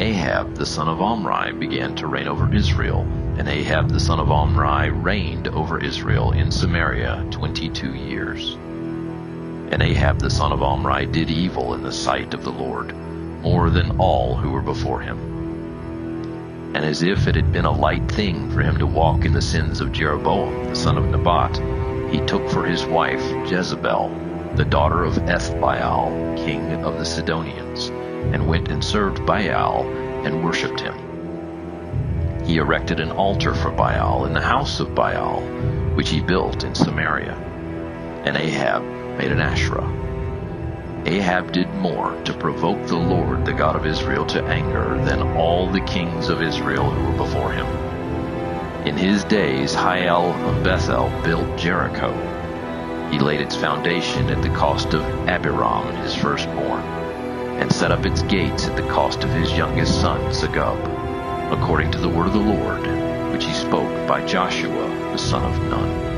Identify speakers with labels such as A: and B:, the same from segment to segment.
A: Ahab the son of Omri began to reign over Israel, and Ahab the son of Omri reigned over Israel in Samaria twenty-two years. And Ahab the son of Omri did evil in the sight of the Lord, more than all who were before him. And as if it had been a light thing for him to walk in the sins of Jeroboam the son of Nebat, he took for his wife Jezebel, the daughter of Ethbaal, king of the Sidonians, and went and served Baal and worshipped him. He erected an altar for Baal in the house of Baal, which he built in Samaria. And Ahab made an Asherah. Ahab did more to provoke the Lord, the God of Israel, to anger than all the kings of Israel who were before him. In his days, Hiel of Bethel built Jericho he laid its foundation at the cost of Abiram, his firstborn, and set up its gates at the cost of his youngest son, Segub, according to the word of the Lord, which he spoke by Joshua, the son of Nun.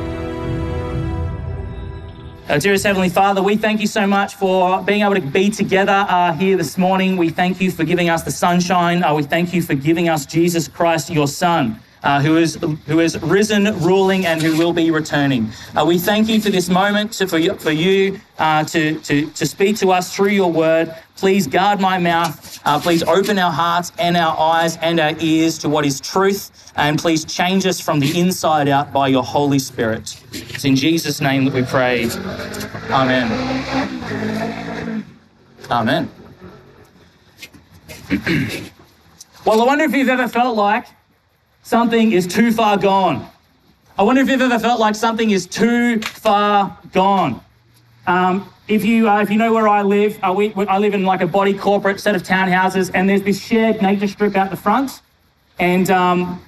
B: Uh, dearest Heavenly Father, we thank you so much for being able to be together uh, here this morning. We thank you for giving us the sunshine. Uh, we thank you for giving us Jesus Christ, your Son uh, who, is, who is risen, ruling, and who will be returning. Uh, we thank you for this moment, to, for you, for you uh, to, to, to speak to us through your word. Please guard my mouth. Uh, please open our hearts and our eyes and our ears to what is truth. And please change us from the inside out by your Holy Spirit. It's in Jesus' name that we pray. Amen. Amen. well, I wonder if you've ever felt like something is too far gone. I wonder if you've ever felt like something is too far gone. Um, if you uh, if you know where I live, uh, we, I live in like a body corporate set of townhouses, and there's this shared nature strip out the front, and um,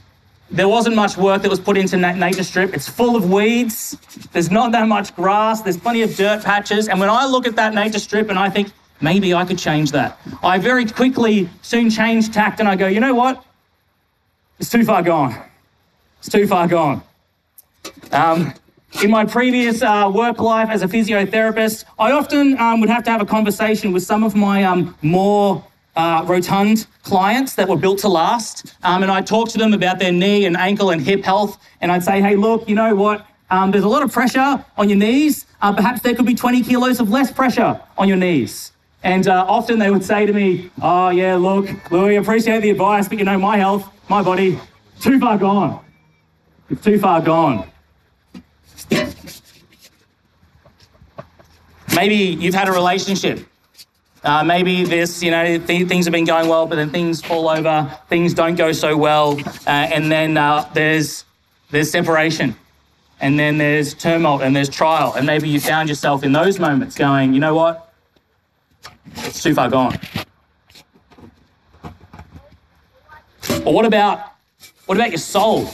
B: there wasn't much work that was put into that nature strip. It's full of weeds. There's not that much grass. There's plenty of dirt patches, and when I look at that nature strip and I think maybe I could change that, I very quickly soon change tact and I go, you know what? It's too far gone. It's too far gone. Um, in my previous uh, work life as a physiotherapist, I often um, would have to have a conversation with some of my um, more uh, rotund clients that were built to last. Um, and I'd talk to them about their knee and ankle and hip health. And I'd say, hey, look, you know what? Um, there's a lot of pressure on your knees. Uh, perhaps there could be 20 kilos of less pressure on your knees. And uh, often they would say to me, oh, yeah, look, Louis, appreciate the advice, but you know, my health, my body, too far gone. It's too far gone. Maybe you've had a relationship. Uh, maybe this, you know, th- things have been going well, but then things fall over, things don't go so well, uh, and then uh, there's there's separation, and then there's turmoil, and there's trial, and maybe you found yourself in those moments going, you know what, it's too far gone. But what about what about your soul?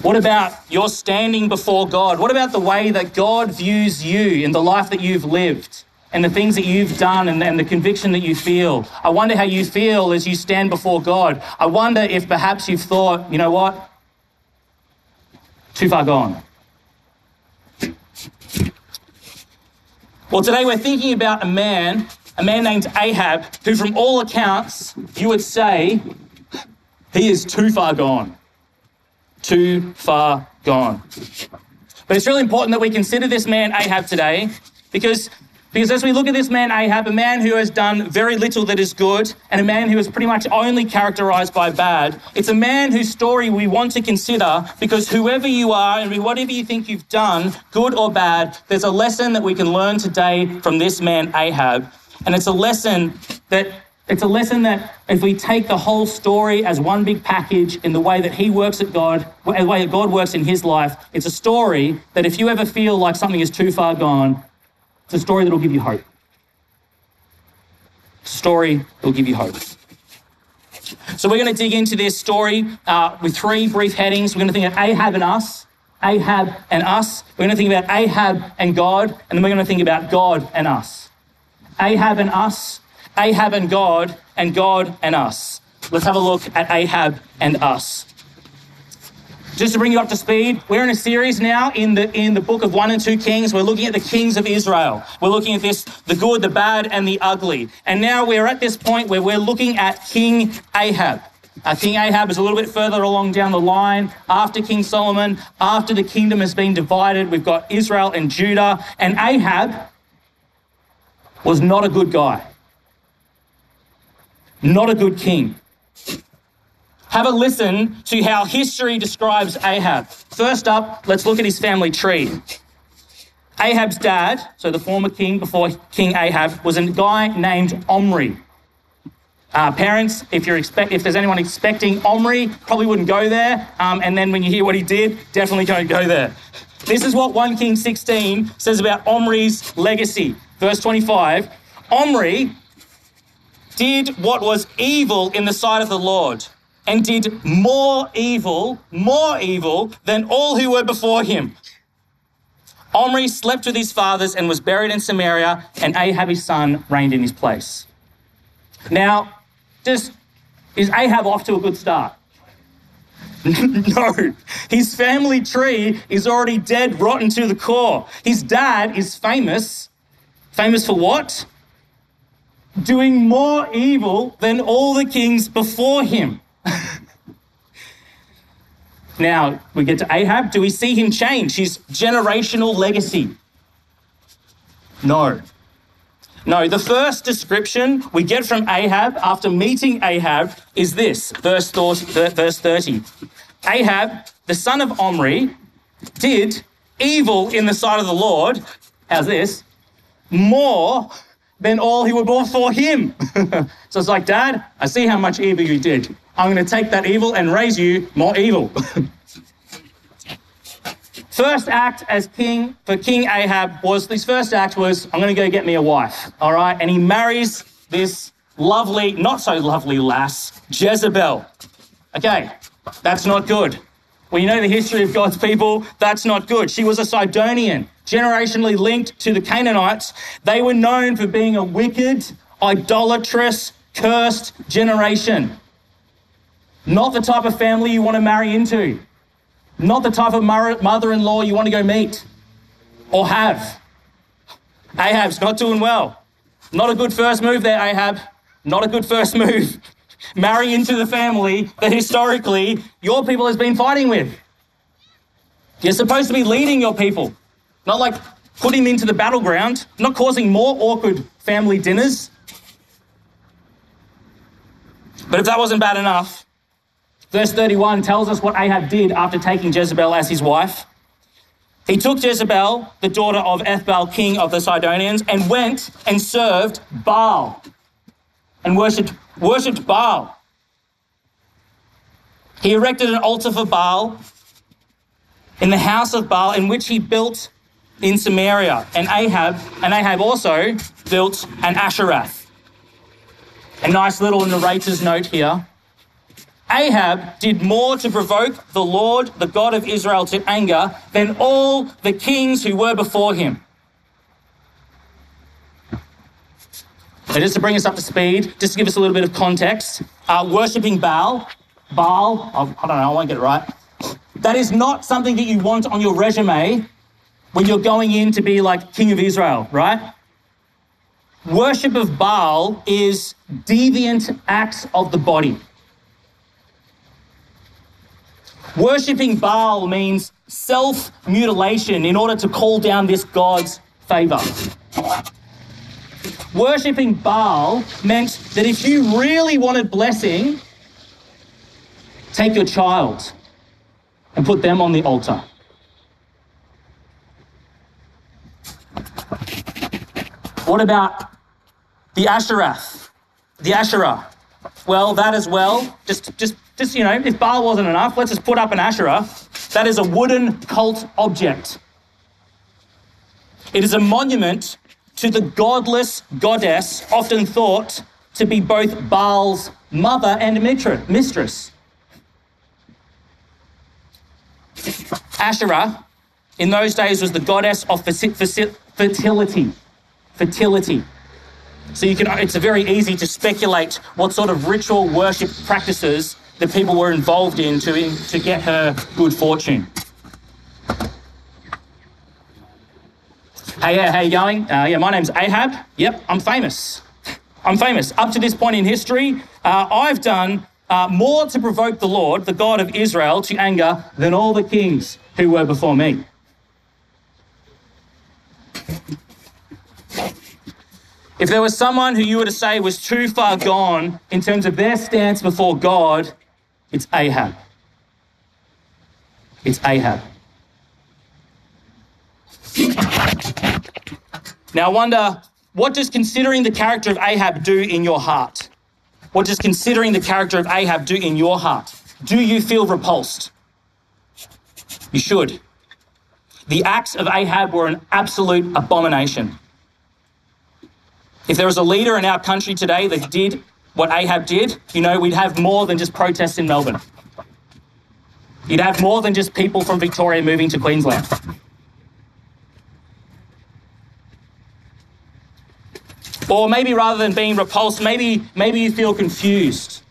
B: What about your standing before God? What about the way that God views you in the life that you've lived and the things that you've done and, and, the conviction that you feel? I wonder how you feel as you stand before God. I wonder if perhaps you've thought, you know what? Too far gone. Well, today we're thinking about a man a man named Ahab, who, from all accounts, you would say he is too far gone. Too far gone. But it's really important that we consider this man Ahab today because, because as we look at this man Ahab, a man who has done very little that is good and a man who is pretty much only characterized by bad, it's a man whose story we want to consider because whoever you are and whatever you think you've done, good or bad, there's a lesson that we can learn today from this man Ahab. And it's a lesson that it's a lesson that if we take the whole story as one big package in the way that he works at God, the way that God works in his life, it's a story that if you ever feel like something is too far gone, it's a story that will give you hope. Story that will give you hope. So we're going to dig into this story uh, with three brief headings. We're going to think of Ahab and us, Ahab and us. We're going to think about Ahab and God, and then we're going to think about God and us. Ahab and us, Ahab and God, and God and us. Let's have a look at Ahab and us. Just to bring you up to speed, we're in a series now in the in the book of one and two Kings. We're looking at the kings of Israel. We're looking at this, the good, the bad, and the ugly. And now we're at this point where we're looking at King Ahab. Uh, King Ahab is a little bit further along down the line after King Solomon, after the kingdom has been divided. We've got Israel and Judah, and Ahab was not a good guy, not a good king. Have a listen to how history describes Ahab. First up, let's look at his family tree. Ahab's dad, so the former king before King Ahab, was a guy named Omri. Uh, parents, if you're expect, if there's anyone expecting Omri, probably wouldn't go there. Um, and then when you hear what he did, definitely don't go there. This is what 1 King 16 says about Omri's legacy. Verse 25 Omri did what was evil in the sight of the Lord and did more evil, more evil than all who were before him. Omri slept with his fathers and was buried in Samaria, and Ahab his son reigned in his place. Now, just is Ahab off to a good start? no, his family tree is already dead, rotten to the core. His dad is famous. Famous for what? Doing more evil than all the kings before him. Now we get to Ahab. Do we see him change his generational legacy? No. No, the first description we get from Ahab after meeting Ahab is this verse 30. Ahab, the son of Omri, did evil in the sight of the Lord. How's this? More than all who were for him. so it's like, Dad, I see how much evil you did. I'm going to take that evil and raise you more evil. first act as king for King Ahab was his first act was I'm going to go get me a wife. All right, and he marries this lovely, not so lovely lass, Jezebel. Okay, that's not good. Well, you know the history of God's people, that's not good. She was a Sidonian, generationally linked to the Canaanites. They were known for being a wicked, idolatrous, cursed generation. Not the type of family you want to marry into. Not the type of mother in law you want to go meet or have. Ahab's not doing well. Not a good first move there, Ahab. Not a good first move. Marry into the family that historically your people has been fighting with. You're supposed to be leading your people, not like putting into the battleground, not causing more awkward family dinners. But if that wasn't bad enough, Verse 31 tells us what Ahab did after taking Jezebel as his wife. He took Jezebel, the daughter of Ethbaal, king of the Sidonians, and went and served Baal and worshipped, worshipped Baal. He erected an altar for Baal in the house of Baal, in which he built in Samaria. And Ahab, and Ahab also built an Asherath. A nice little narrator's note here. Ahab did more to provoke the Lord, the God of Israel, to anger than all the kings who were before him. So just to bring us up to speed, just to give us a little bit of context, uh, worshipping Baal, Baal, I don't know, I won't get it right. That is not something that you want on your resume when you're going in to be like King of Israel, right? Worship of Baal is deviant acts of the body. Worshipping Baal means self mutilation in order to call down this God's favor. Worshipping Baal meant that if you really wanted blessing, take your child and put them on the altar. What about the Asherath? The Asherah? Well, that as well. Just, just just, you know, if Baal wasn't enough, let's just put up an Asherah. That is a wooden cult object. It is a monument to the godless goddess often thought to be both Baal's mother and mistress. Asherah, in those days, was the goddess of fertility. Fertility. So you can, it's very easy to speculate what sort of ritual worship practices the people were involved in to, to get her good fortune. Hey, yeah, how you going? Uh, yeah, my name's Ahab. Yep, I'm famous. I'm famous. Up to this point in history, uh, I've done uh, more to provoke the Lord, the God of Israel, to anger than all the kings who were before me. If there was someone who you were to say was too far gone in terms of their stance before God, it's Ahab. It's Ahab. Now, I wonder what does considering the character of Ahab do in your heart? What does considering the character of Ahab do in your heart? Do you feel repulsed? You should. The acts of Ahab were an absolute abomination. If there was a leader in our country today that did what Ahab did, you know, we'd have more than just protests in Melbourne. You'd have more than just people from Victoria moving to Queensland. Or maybe rather than being repulsed, maybe, maybe you feel confused.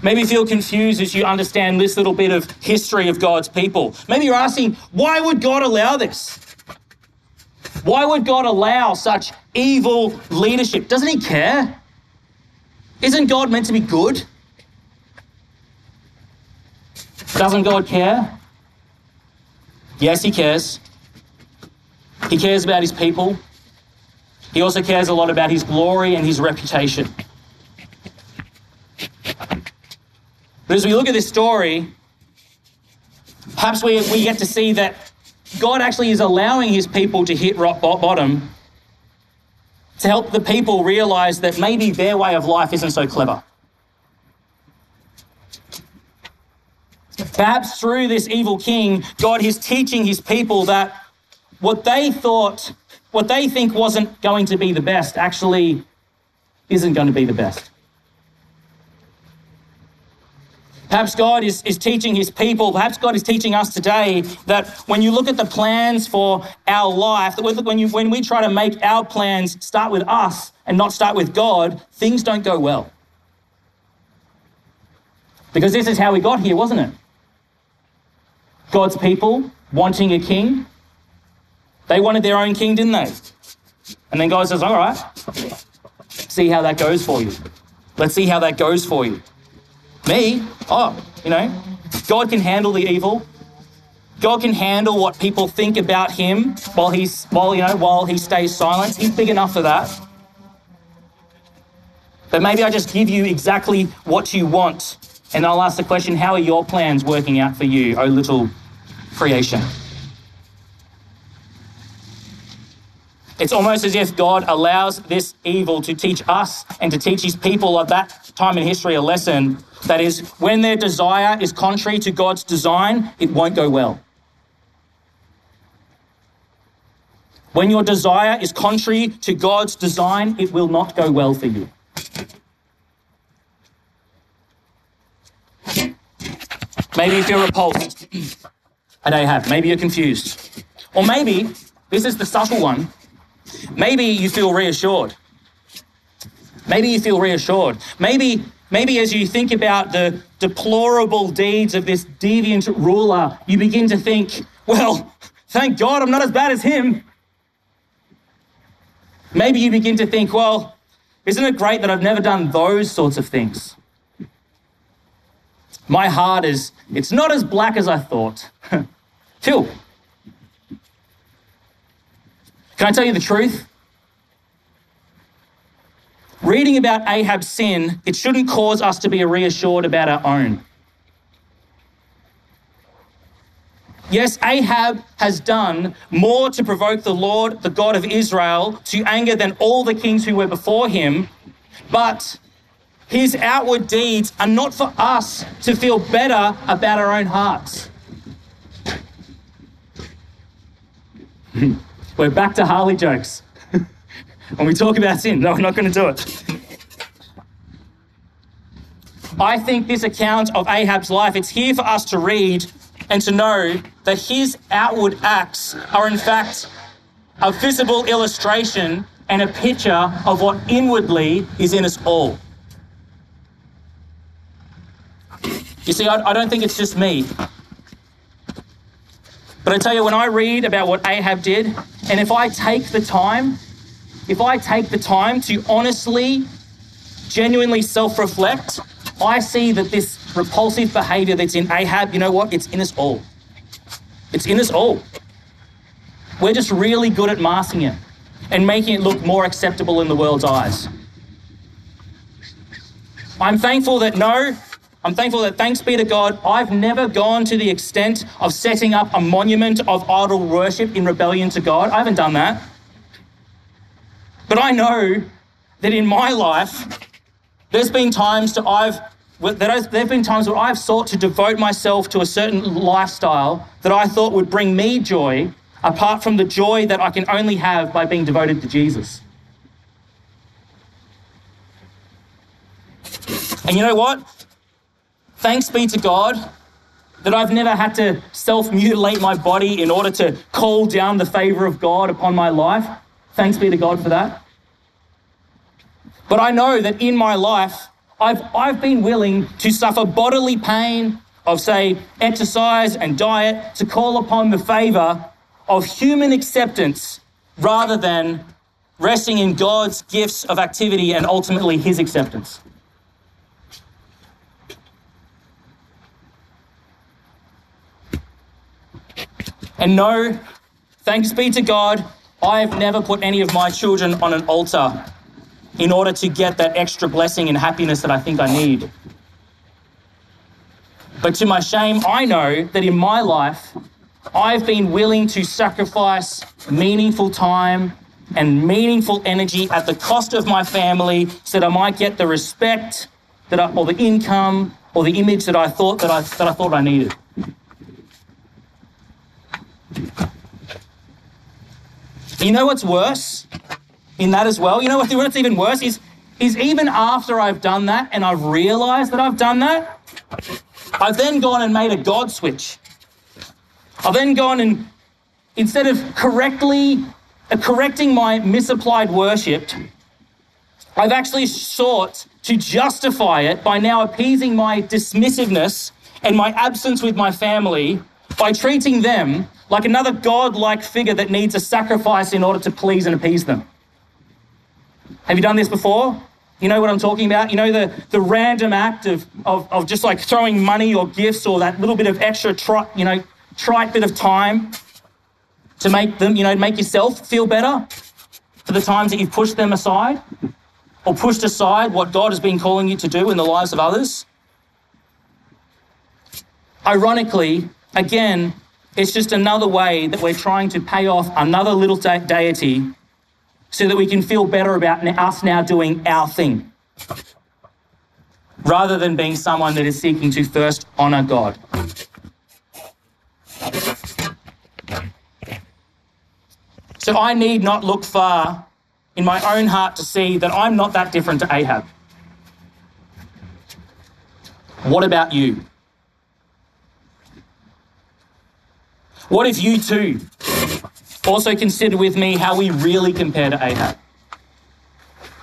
B: Maybe you feel confused as you understand this little bit of history of God's people. Maybe you're asking, why would God allow this? Why would God allow such evil leadership? Doesn't He care? Isn't God meant to be good? Doesn't God care? Yes, He cares. He cares about His people. He also cares a lot about His glory and His reputation. But as we look at this story, perhaps we, we get to see that God actually is allowing his people to hit rock bottom to help the people realize that maybe their way of life isn't so clever. Perhaps through this evil king, God is teaching his people that what they thought, what they think wasn't going to be the best, actually isn't going to be the best. Perhaps God is, is teaching his people, perhaps God is teaching us today that when you look at the plans for our life, that when, you, when we try to make our plans start with us and not start with God, things don't go well. Because this is how we got here, wasn't it? God's people wanting a king. They wanted their own king, didn't they? And then God says, All right, see how that goes for you. Let's see how that goes for you. Me? Oh, you know, God can handle the evil. God can handle what people think about him while he's while you know while he stays silent. He's big enough for that. But maybe I just give you exactly what you want, and I'll ask the question: How are your plans working out for you, oh little creation? It's almost as if God allows this evil to teach us and to teach his people at that time in history a lesson that is, when their desire is contrary to God's design, it won't go well. When your desire is contrary to God's design, it will not go well for you. Maybe you feel repulsed at Ahab. Maybe you're confused. Or maybe, this is the subtle one, maybe you feel reassured. Maybe you feel reassured. Maybe, maybe as you think about the deplorable deeds of this deviant ruler, you begin to think, well, thank God I'm not as bad as him. Maybe you begin to think, well, isn't it great that I've never done those sorts of things? My heart is, it's not as black as I thought. Phil, can I tell you the truth? Reading about Ahab's sin, it shouldn't cause us to be reassured about our own. Yes, Ahab has done more to provoke the Lord, the God of Israel, to anger than all the kings who were before him, but his outward deeds are not for us to feel better about our own hearts. We're back to Harley jokes when we talk about sin. No, we're not going to do it. I think this account of Ahab's life, it's here for us to read and to know that his outward acts are in fact a visible illustration and a picture of what inwardly is in us all. You see, I, I don't think it's just me. But I tell you, when I read about what Ahab did, and if I take the time, if I take the time to honestly, genuinely self reflect, I see that this repulsive behavior that's in Ahab, you know what? It's in us all. It's in us all. We're just really good at masking it and making it look more acceptable in the world's eyes. I'm thankful that no, I'm thankful that thanks be to God, I've never gone to the extent of setting up a monument of idol worship in rebellion to God. I haven't done that. But I know that in my life, there's been times that I've there have been times where I've sought to devote myself to a certain lifestyle that I thought would bring me joy, apart from the joy that I can only have by being devoted to Jesus. And you know what? Thanks be to God that I've never had to self mutilate my body in order to call down the favor of God upon my life. Thanks be to God for that. But I know that in my life, I've, I've been willing to suffer bodily pain of, say, exercise and diet to call upon the favor of human acceptance rather than resting in God's gifts of activity and ultimately His acceptance. And no, thanks be to God, I have never put any of my children on an altar in order to get that extra blessing and happiness that I think I need. But to my shame, I know that in my life, I've been willing to sacrifice meaningful time and meaningful energy at the cost of my family so that I might get the respect that I, or the income or the image that I thought that I, that I thought I needed. You know what's worse in that as well? You know what's even worse is, is even after I've done that and I've realized that I've done that, I've then gone and made a God switch. I've then gone and instead of correctly uh, correcting my misapplied worship, I've actually sought to justify it by now appeasing my dismissiveness and my absence with my family by treating them like another god-like figure that needs a sacrifice in order to please and appease them. Have you done this before? You know what I'm talking about? You know the, the random act of, of, of just like throwing money or gifts or that little bit of extra, tri- you know, trite bit of time to make them, you know, make yourself feel better for the times that you've pushed them aside or pushed aside what God has been calling you to do in the lives of others. Ironically, again, it's just another way that we're trying to pay off another little de- deity so that we can feel better about us now doing our thing, rather than being someone that is seeking to first honor God. So I need not look far in my own heart to see that I'm not that different to Ahab. What about you? What if you too also consider with me how we really compare to Ahab?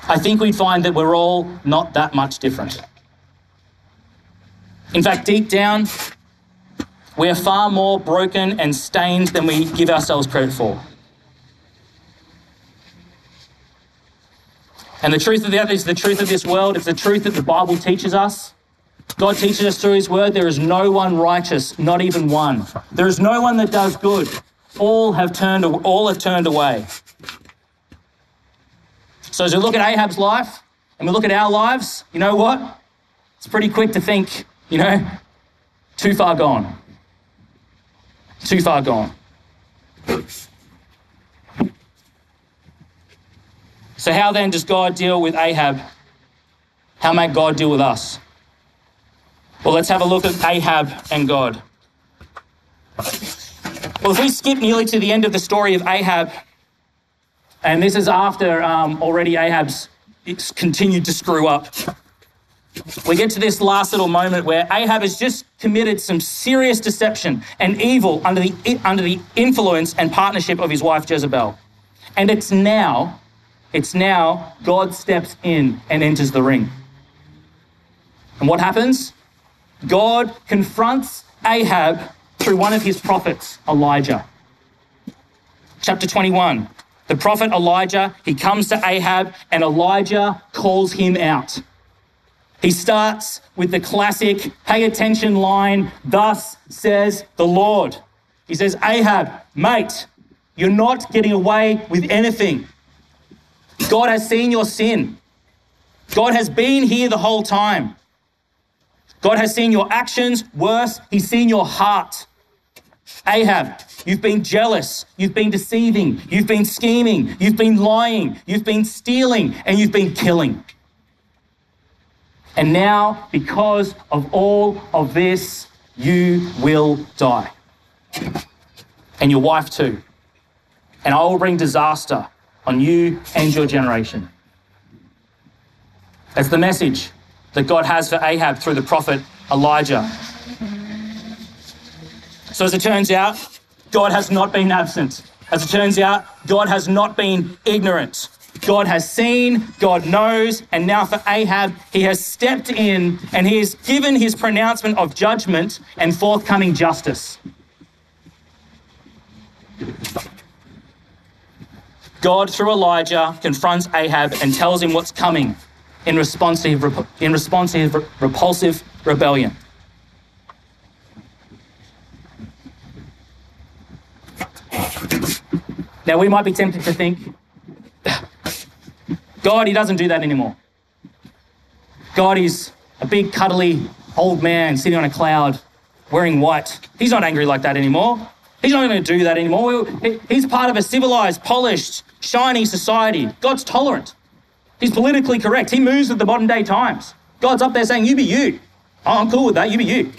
B: I think we'd find that we're all not that much different. In fact, deep down, we're far more broken and stained than we give ourselves credit for. And the truth of that is the truth of this world. It's the truth that the Bible teaches us. God teaches us through His Word there is no one righteous, not even one. There is no one that does good. All have turned, all have turned away. So as we look at Ahab's life and we look at our lives, you know what? It's pretty quick to think, you know, too far gone. Too far gone. So, how then does God deal with Ahab? How may God deal with us? Well, let's have a look at Ahab and God. Well, if we skip nearly to the end of the story of Ahab, and this is after um, already Ahab's continued to screw up. we get to this last little moment where Ahab has just committed some serious deception and evil under the, under the influence and partnership of his wife Jezebel. And it's now, it's now God steps in and enters the ring. And what happens? God confronts Ahab through one of his prophets, Elijah. Chapter 21. The prophet Elijah, he comes to Ahab and Elijah calls him out. He starts with the classic pay attention line, thus says the Lord. He says, Ahab, mate, you're not getting away with anything. God has seen your sin. God has been here the whole time. God has seen your actions. Worse, He's seen your heart. Ahab, you've been jealous, you've been deceiving, you've been scheming, you've been lying, you've been stealing, and you've been killing. And now, because of all of this, you will die. And your wife too. And I will bring disaster on you and your generation. That's the message that God has for Ahab through the prophet Elijah. So, as it turns out, God has not been absent. As it turns out, God has not been ignorant. God has seen, God knows, and now for Ahab, he has stepped in and he has given his pronouncement of judgment and forthcoming justice. God, through Elijah, confronts Ahab and tells him what's coming in response to his, in response to his repulsive rebellion. Now, we might be tempted to think, God, He doesn't do that anymore. God is a big, cuddly old man sitting on a cloud wearing white. He's not angry like that anymore. He's not going to do that anymore. He's part of a civilized, polished, shiny society. God's tolerant. He's politically correct. He moves with the modern day times. God's up there saying, You be you. Oh, I'm cool with that. You be you.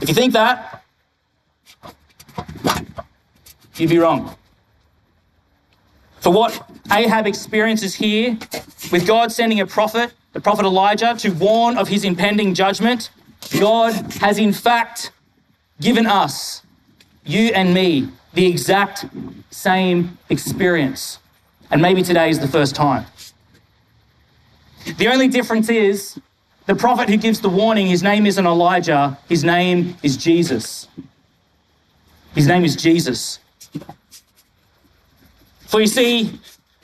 B: If you think that, you'd be wrong. For what Ahab experiences here, with God sending a prophet, the prophet Elijah, to warn of his impending judgment, God has in fact given us, you and me, the exact same experience. And maybe today is the first time. The only difference is the prophet who gives the warning, his name isn't Elijah, his name is Jesus. His name is Jesus. For you see,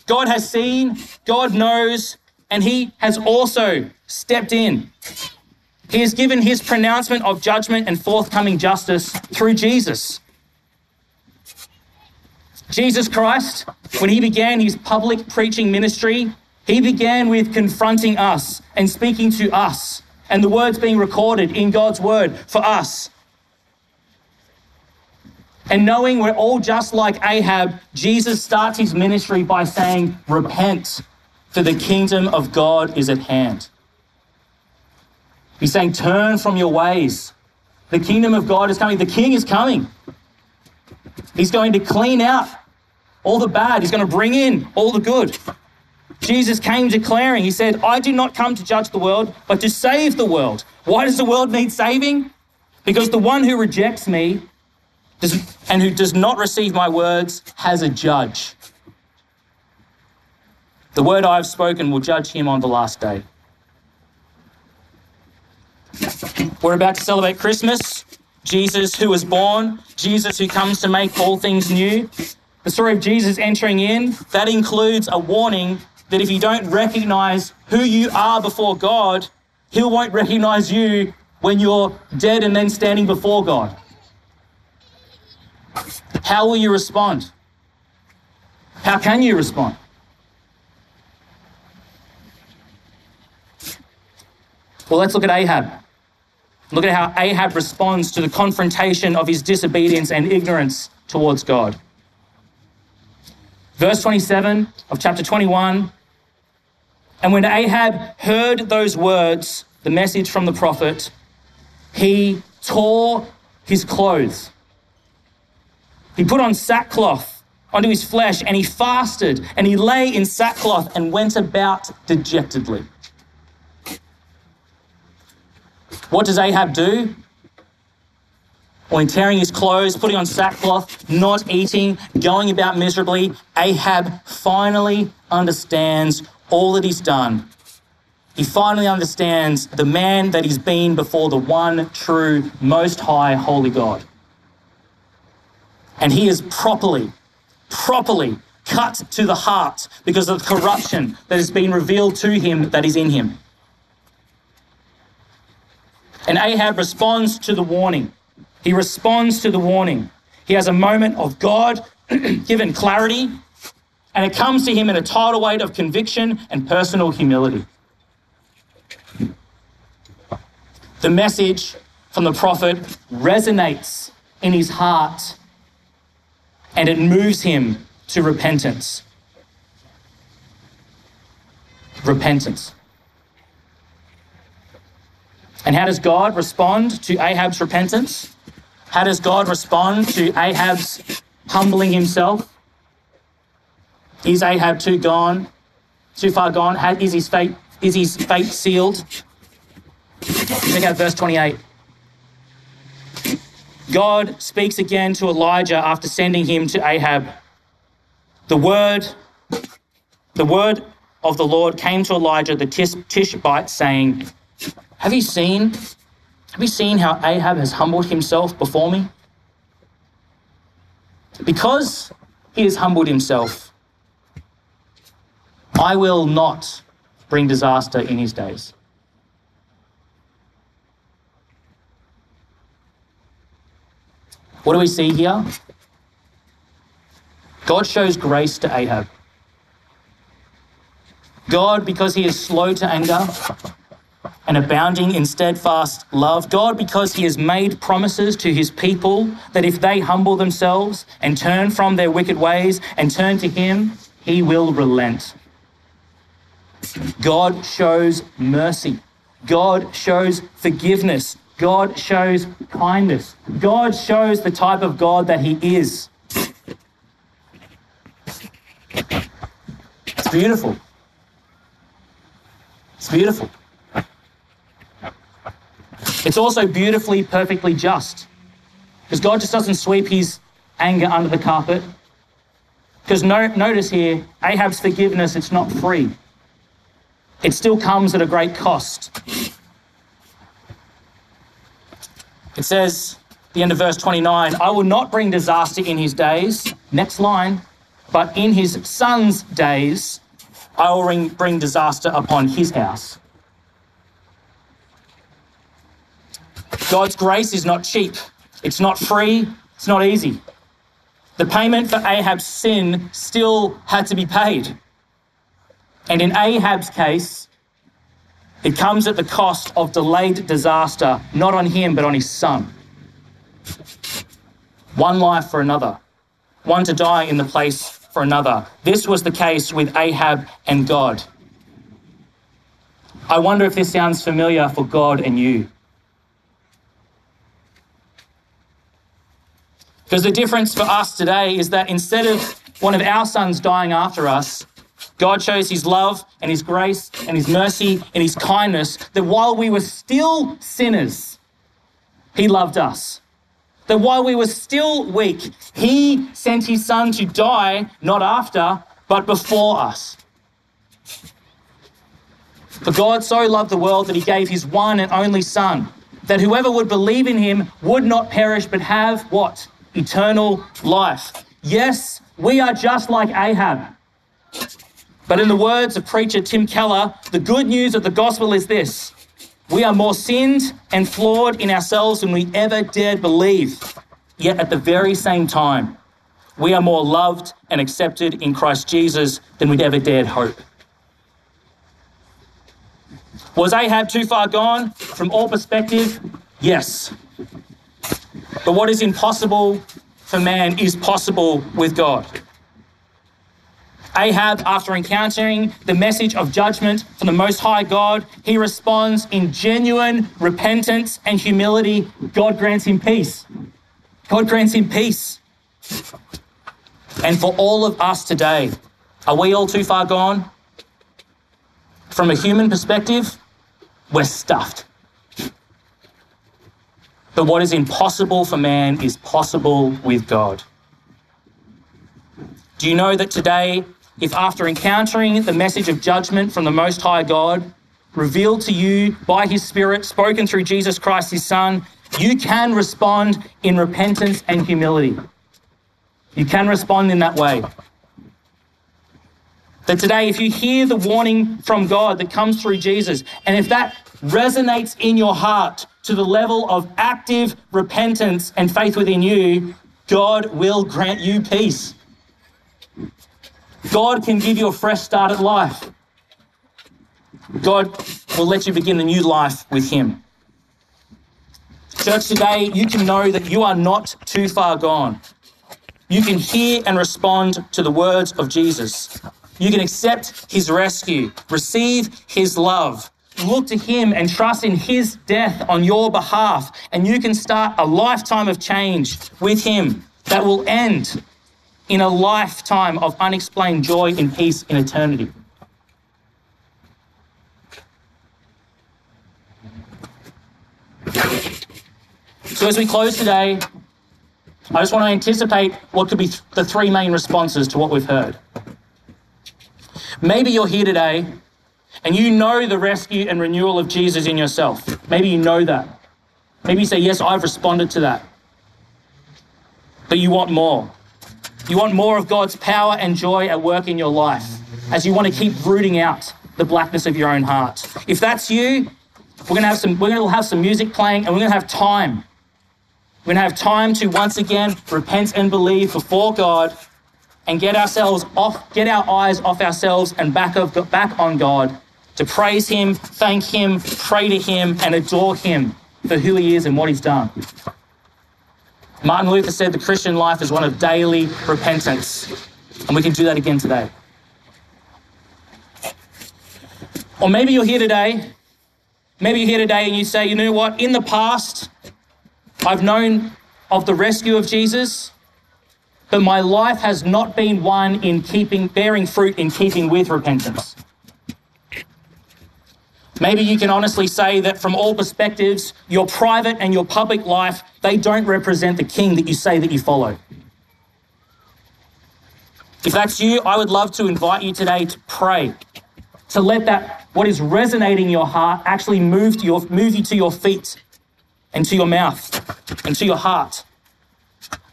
B: God has seen, God knows, and He has also stepped in. He has given His pronouncement of judgment and forthcoming justice through Jesus. Jesus Christ, when He began His public preaching ministry, He began with confronting us and speaking to us, and the words being recorded in God's Word for us and knowing we're all just like Ahab, Jesus starts his ministry by saying, Repent, for the kingdom of God is at hand. He's saying, Turn from your ways. The kingdom of God is coming. The king is coming. He's going to clean out all the bad, he's going to bring in all the good. Jesus came declaring, He said, I did not come to judge the world, but to save the world. Why does the world need saving? Because the one who rejects me and who does not receive my words has a judge. The word I have spoken will judge him on the last day. We're about to celebrate Christmas. Jesus who was born, Jesus who comes to make all things new. The story of Jesus entering in, that includes a warning that if you don't recognize who you are before God, He won't recognize you when you're dead and then standing before God. How will you respond? How can you respond? Well, let's look at Ahab. Look at how Ahab responds to the confrontation of his disobedience and ignorance towards God verse 27 of chapter 21. And when Ahab heard those words, the message from the prophet, he tore his clothes. He put on sackcloth onto his flesh and he fasted and he lay in sackcloth and went about dejectedly. What does Ahab do? In tearing his clothes, putting on sackcloth, not eating, going about miserably, Ahab finally understands all that he's done. He finally understands the man that he's been before the one true, most high, holy God. And he is properly, properly cut to the heart because of the corruption that has been revealed to him that is in him. And Ahab responds to the warning. He responds to the warning. He has a moment of God given clarity, and it comes to him in a tidal weight of conviction and personal humility. The message from the prophet resonates in his heart and it moves him to repentance. Repentance. And how does God respond to Ahab's repentance? How does God respond to Ahab's humbling himself? Is Ahab too gone, too far gone? Is his fate, is his fate sealed? Check out verse 28. God speaks again to Elijah after sending him to Ahab. The word, the word of the Lord came to Elijah the Tishbite, saying, Have you seen? Have you seen how Ahab has humbled himself before me? Because he has humbled himself, I will not bring disaster in his days. What do we see here? God shows grace to Ahab. God, because he is slow to anger and abounding in steadfast love. God, because he has made promises to his people that if they humble themselves and turn from their wicked ways and turn to him, he will relent. God shows mercy. God shows forgiveness. God shows kindness. God shows the type of God that He is. It's beautiful. It's beautiful. It's also beautifully, perfectly just. Because God just doesn't sweep his anger under the carpet. Because no, notice here, Ahab's forgiveness, it's not free. It still comes at a great cost. It says, the end of verse 29, I will not bring disaster in his days. Next line, but in his son's days, I will bring disaster upon his house. God's grace is not cheap, it's not free, it's not easy. The payment for Ahab's sin still had to be paid. And in Ahab's case, it comes at the cost of delayed disaster, not on him, but on his son. One life for another, one to die in the place for another. This was the case with Ahab and God. I wonder if this sounds familiar for God and you. Because the difference for us today is that instead of one of our sons dying after us, God shows his love and his grace and his mercy and his kindness that while we were still sinners, he loved us. That while we were still weak, he sent his son to die not after, but before us. For God so loved the world that he gave his one and only son, that whoever would believe in him would not perish but have what? Eternal life. Yes, we are just like Ahab. But in the words of preacher Tim Keller, the good news of the gospel is this we are more sinned and flawed in ourselves than we ever dared believe. Yet at the very same time, we are more loved and accepted in Christ Jesus than we'd ever dared hope. Was Ahab too far gone? From all perspective, yes. But what is impossible for man is possible with God. Ahab, after encountering the message of judgment from the Most High God, he responds in genuine repentance and humility. God grants him peace. God grants him peace. And for all of us today, are we all too far gone? From a human perspective, we're stuffed. But what is impossible for man is possible with God. Do you know that today, if after encountering the message of judgment from the Most High God, revealed to you by His Spirit, spoken through Jesus Christ, His Son, you can respond in repentance and humility? You can respond in that way. That today, if you hear the warning from God that comes through Jesus, and if that resonates in your heart to the level of active repentance and faith within you, God will grant you peace. God can give you a fresh start at life. God will let you begin a new life with Him. Church, today you can know that you are not too far gone. You can hear and respond to the words of Jesus. You can accept his rescue, receive his love, look to him and trust in his death on your behalf, and you can start a lifetime of change with him that will end in a lifetime of unexplained joy and peace in eternity. So, as we close today, I just want to anticipate what could be th- the three main responses to what we've heard. Maybe you're here today and you know the rescue and renewal of Jesus in yourself. Maybe you know that. Maybe you say, Yes, I've responded to that. But you want more. You want more of God's power and joy at work in your life as you want to keep rooting out the blackness of your own heart. If that's you, we're going to have some, we're going to have some music playing and we're going to have time. We're going to have time to once again repent and believe before God and get ourselves off, get our eyes off ourselves and back, of, back on God to praise Him, thank Him, pray to Him, and adore Him for who He is and what He's done. Martin Luther said the Christian life is one of daily repentance, and we can do that again today. Or maybe you're here today, maybe you're here today and you say, you know what, in the past, I've known of the rescue of Jesus, but my life has not been one in keeping, bearing fruit in keeping with repentance. Maybe you can honestly say that from all perspectives, your private and your public life, they don't represent the king that you say that you follow. If that's you, I would love to invite you today to pray, to let that, what is resonating in your heart, actually move, to your, move you to your feet and to your mouth and to your heart.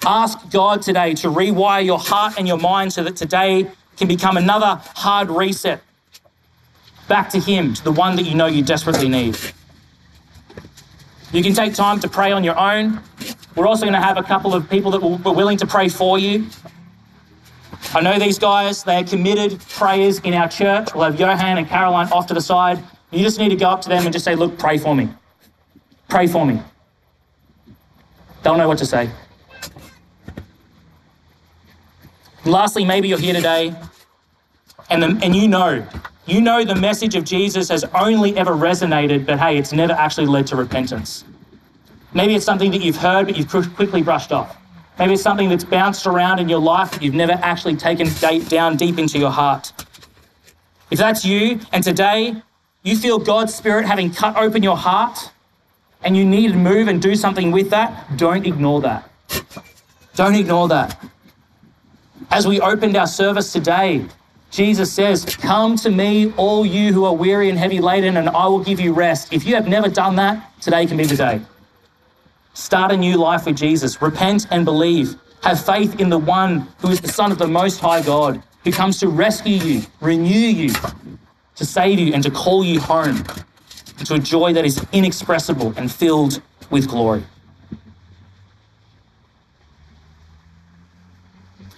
B: Ask God today to rewire your heart and your mind so that today can become another hard reset back to Him, to the one that you know you desperately need. You can take time to pray on your own. We're also going to have a couple of people that will, are willing to pray for you. I know these guys, they are committed prayers in our church. We'll have Johan and Caroline off to the side. You just need to go up to them and just say, Look, pray for me. Pray for me. They'll know what to say. Lastly, maybe you're here today and, the, and you know, you know the message of Jesus has only ever resonated, but hey, it's never actually led to repentance. Maybe it's something that you've heard, but you've quickly brushed off. Maybe it's something that's bounced around in your life, but you've never actually taken down deep into your heart. If that's you, and today you feel God's Spirit having cut open your heart, and you need to move and do something with that, don't ignore that. Don't ignore that. As we opened our service today, Jesus says, Come to me, all you who are weary and heavy laden, and I will give you rest. If you have never done that, today can be the day. Start a new life with Jesus. Repent and believe. Have faith in the one who is the Son of the Most High God, who comes to rescue you, renew you, to save you, and to call you home to a joy that is inexpressible and filled with glory.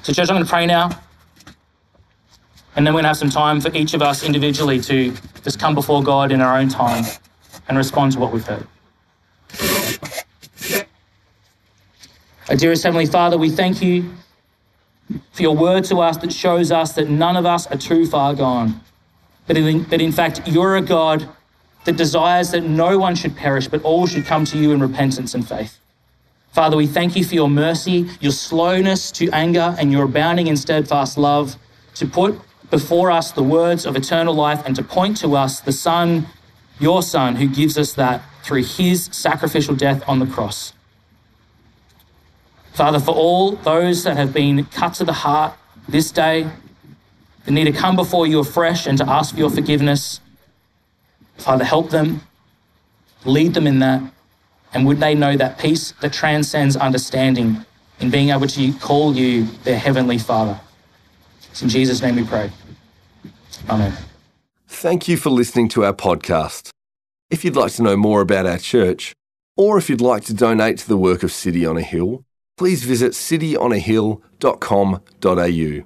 B: So, church, I'm going to pray now. And then we're going to have some time for each of us individually to just come before God in our own time and respond to what we've heard. Our dearest Heavenly Father, we thank you for your word to us that shows us that none of us are too far gone. But in, but in fact, you're a God that desires that no one should perish, but all should come to you in repentance and faith. Father, we thank you for your mercy, your slowness to anger, and your abounding in steadfast love to put before us the words of eternal life and to point to us the Son, your Son, who gives us that through his sacrificial death on the cross. Father, for all those that have been cut to the heart this day, that need to come before you afresh and to ask for your forgiveness, Father, help them, lead them in that, and would they know that peace that transcends understanding in being able to call you their heavenly Father. It's in Jesus' name we pray. Amen.
C: Thank you for listening to our podcast. If you'd like to know more about our church, or if you'd like to donate to the work of City on a Hill, please visit cityonahill.com.au.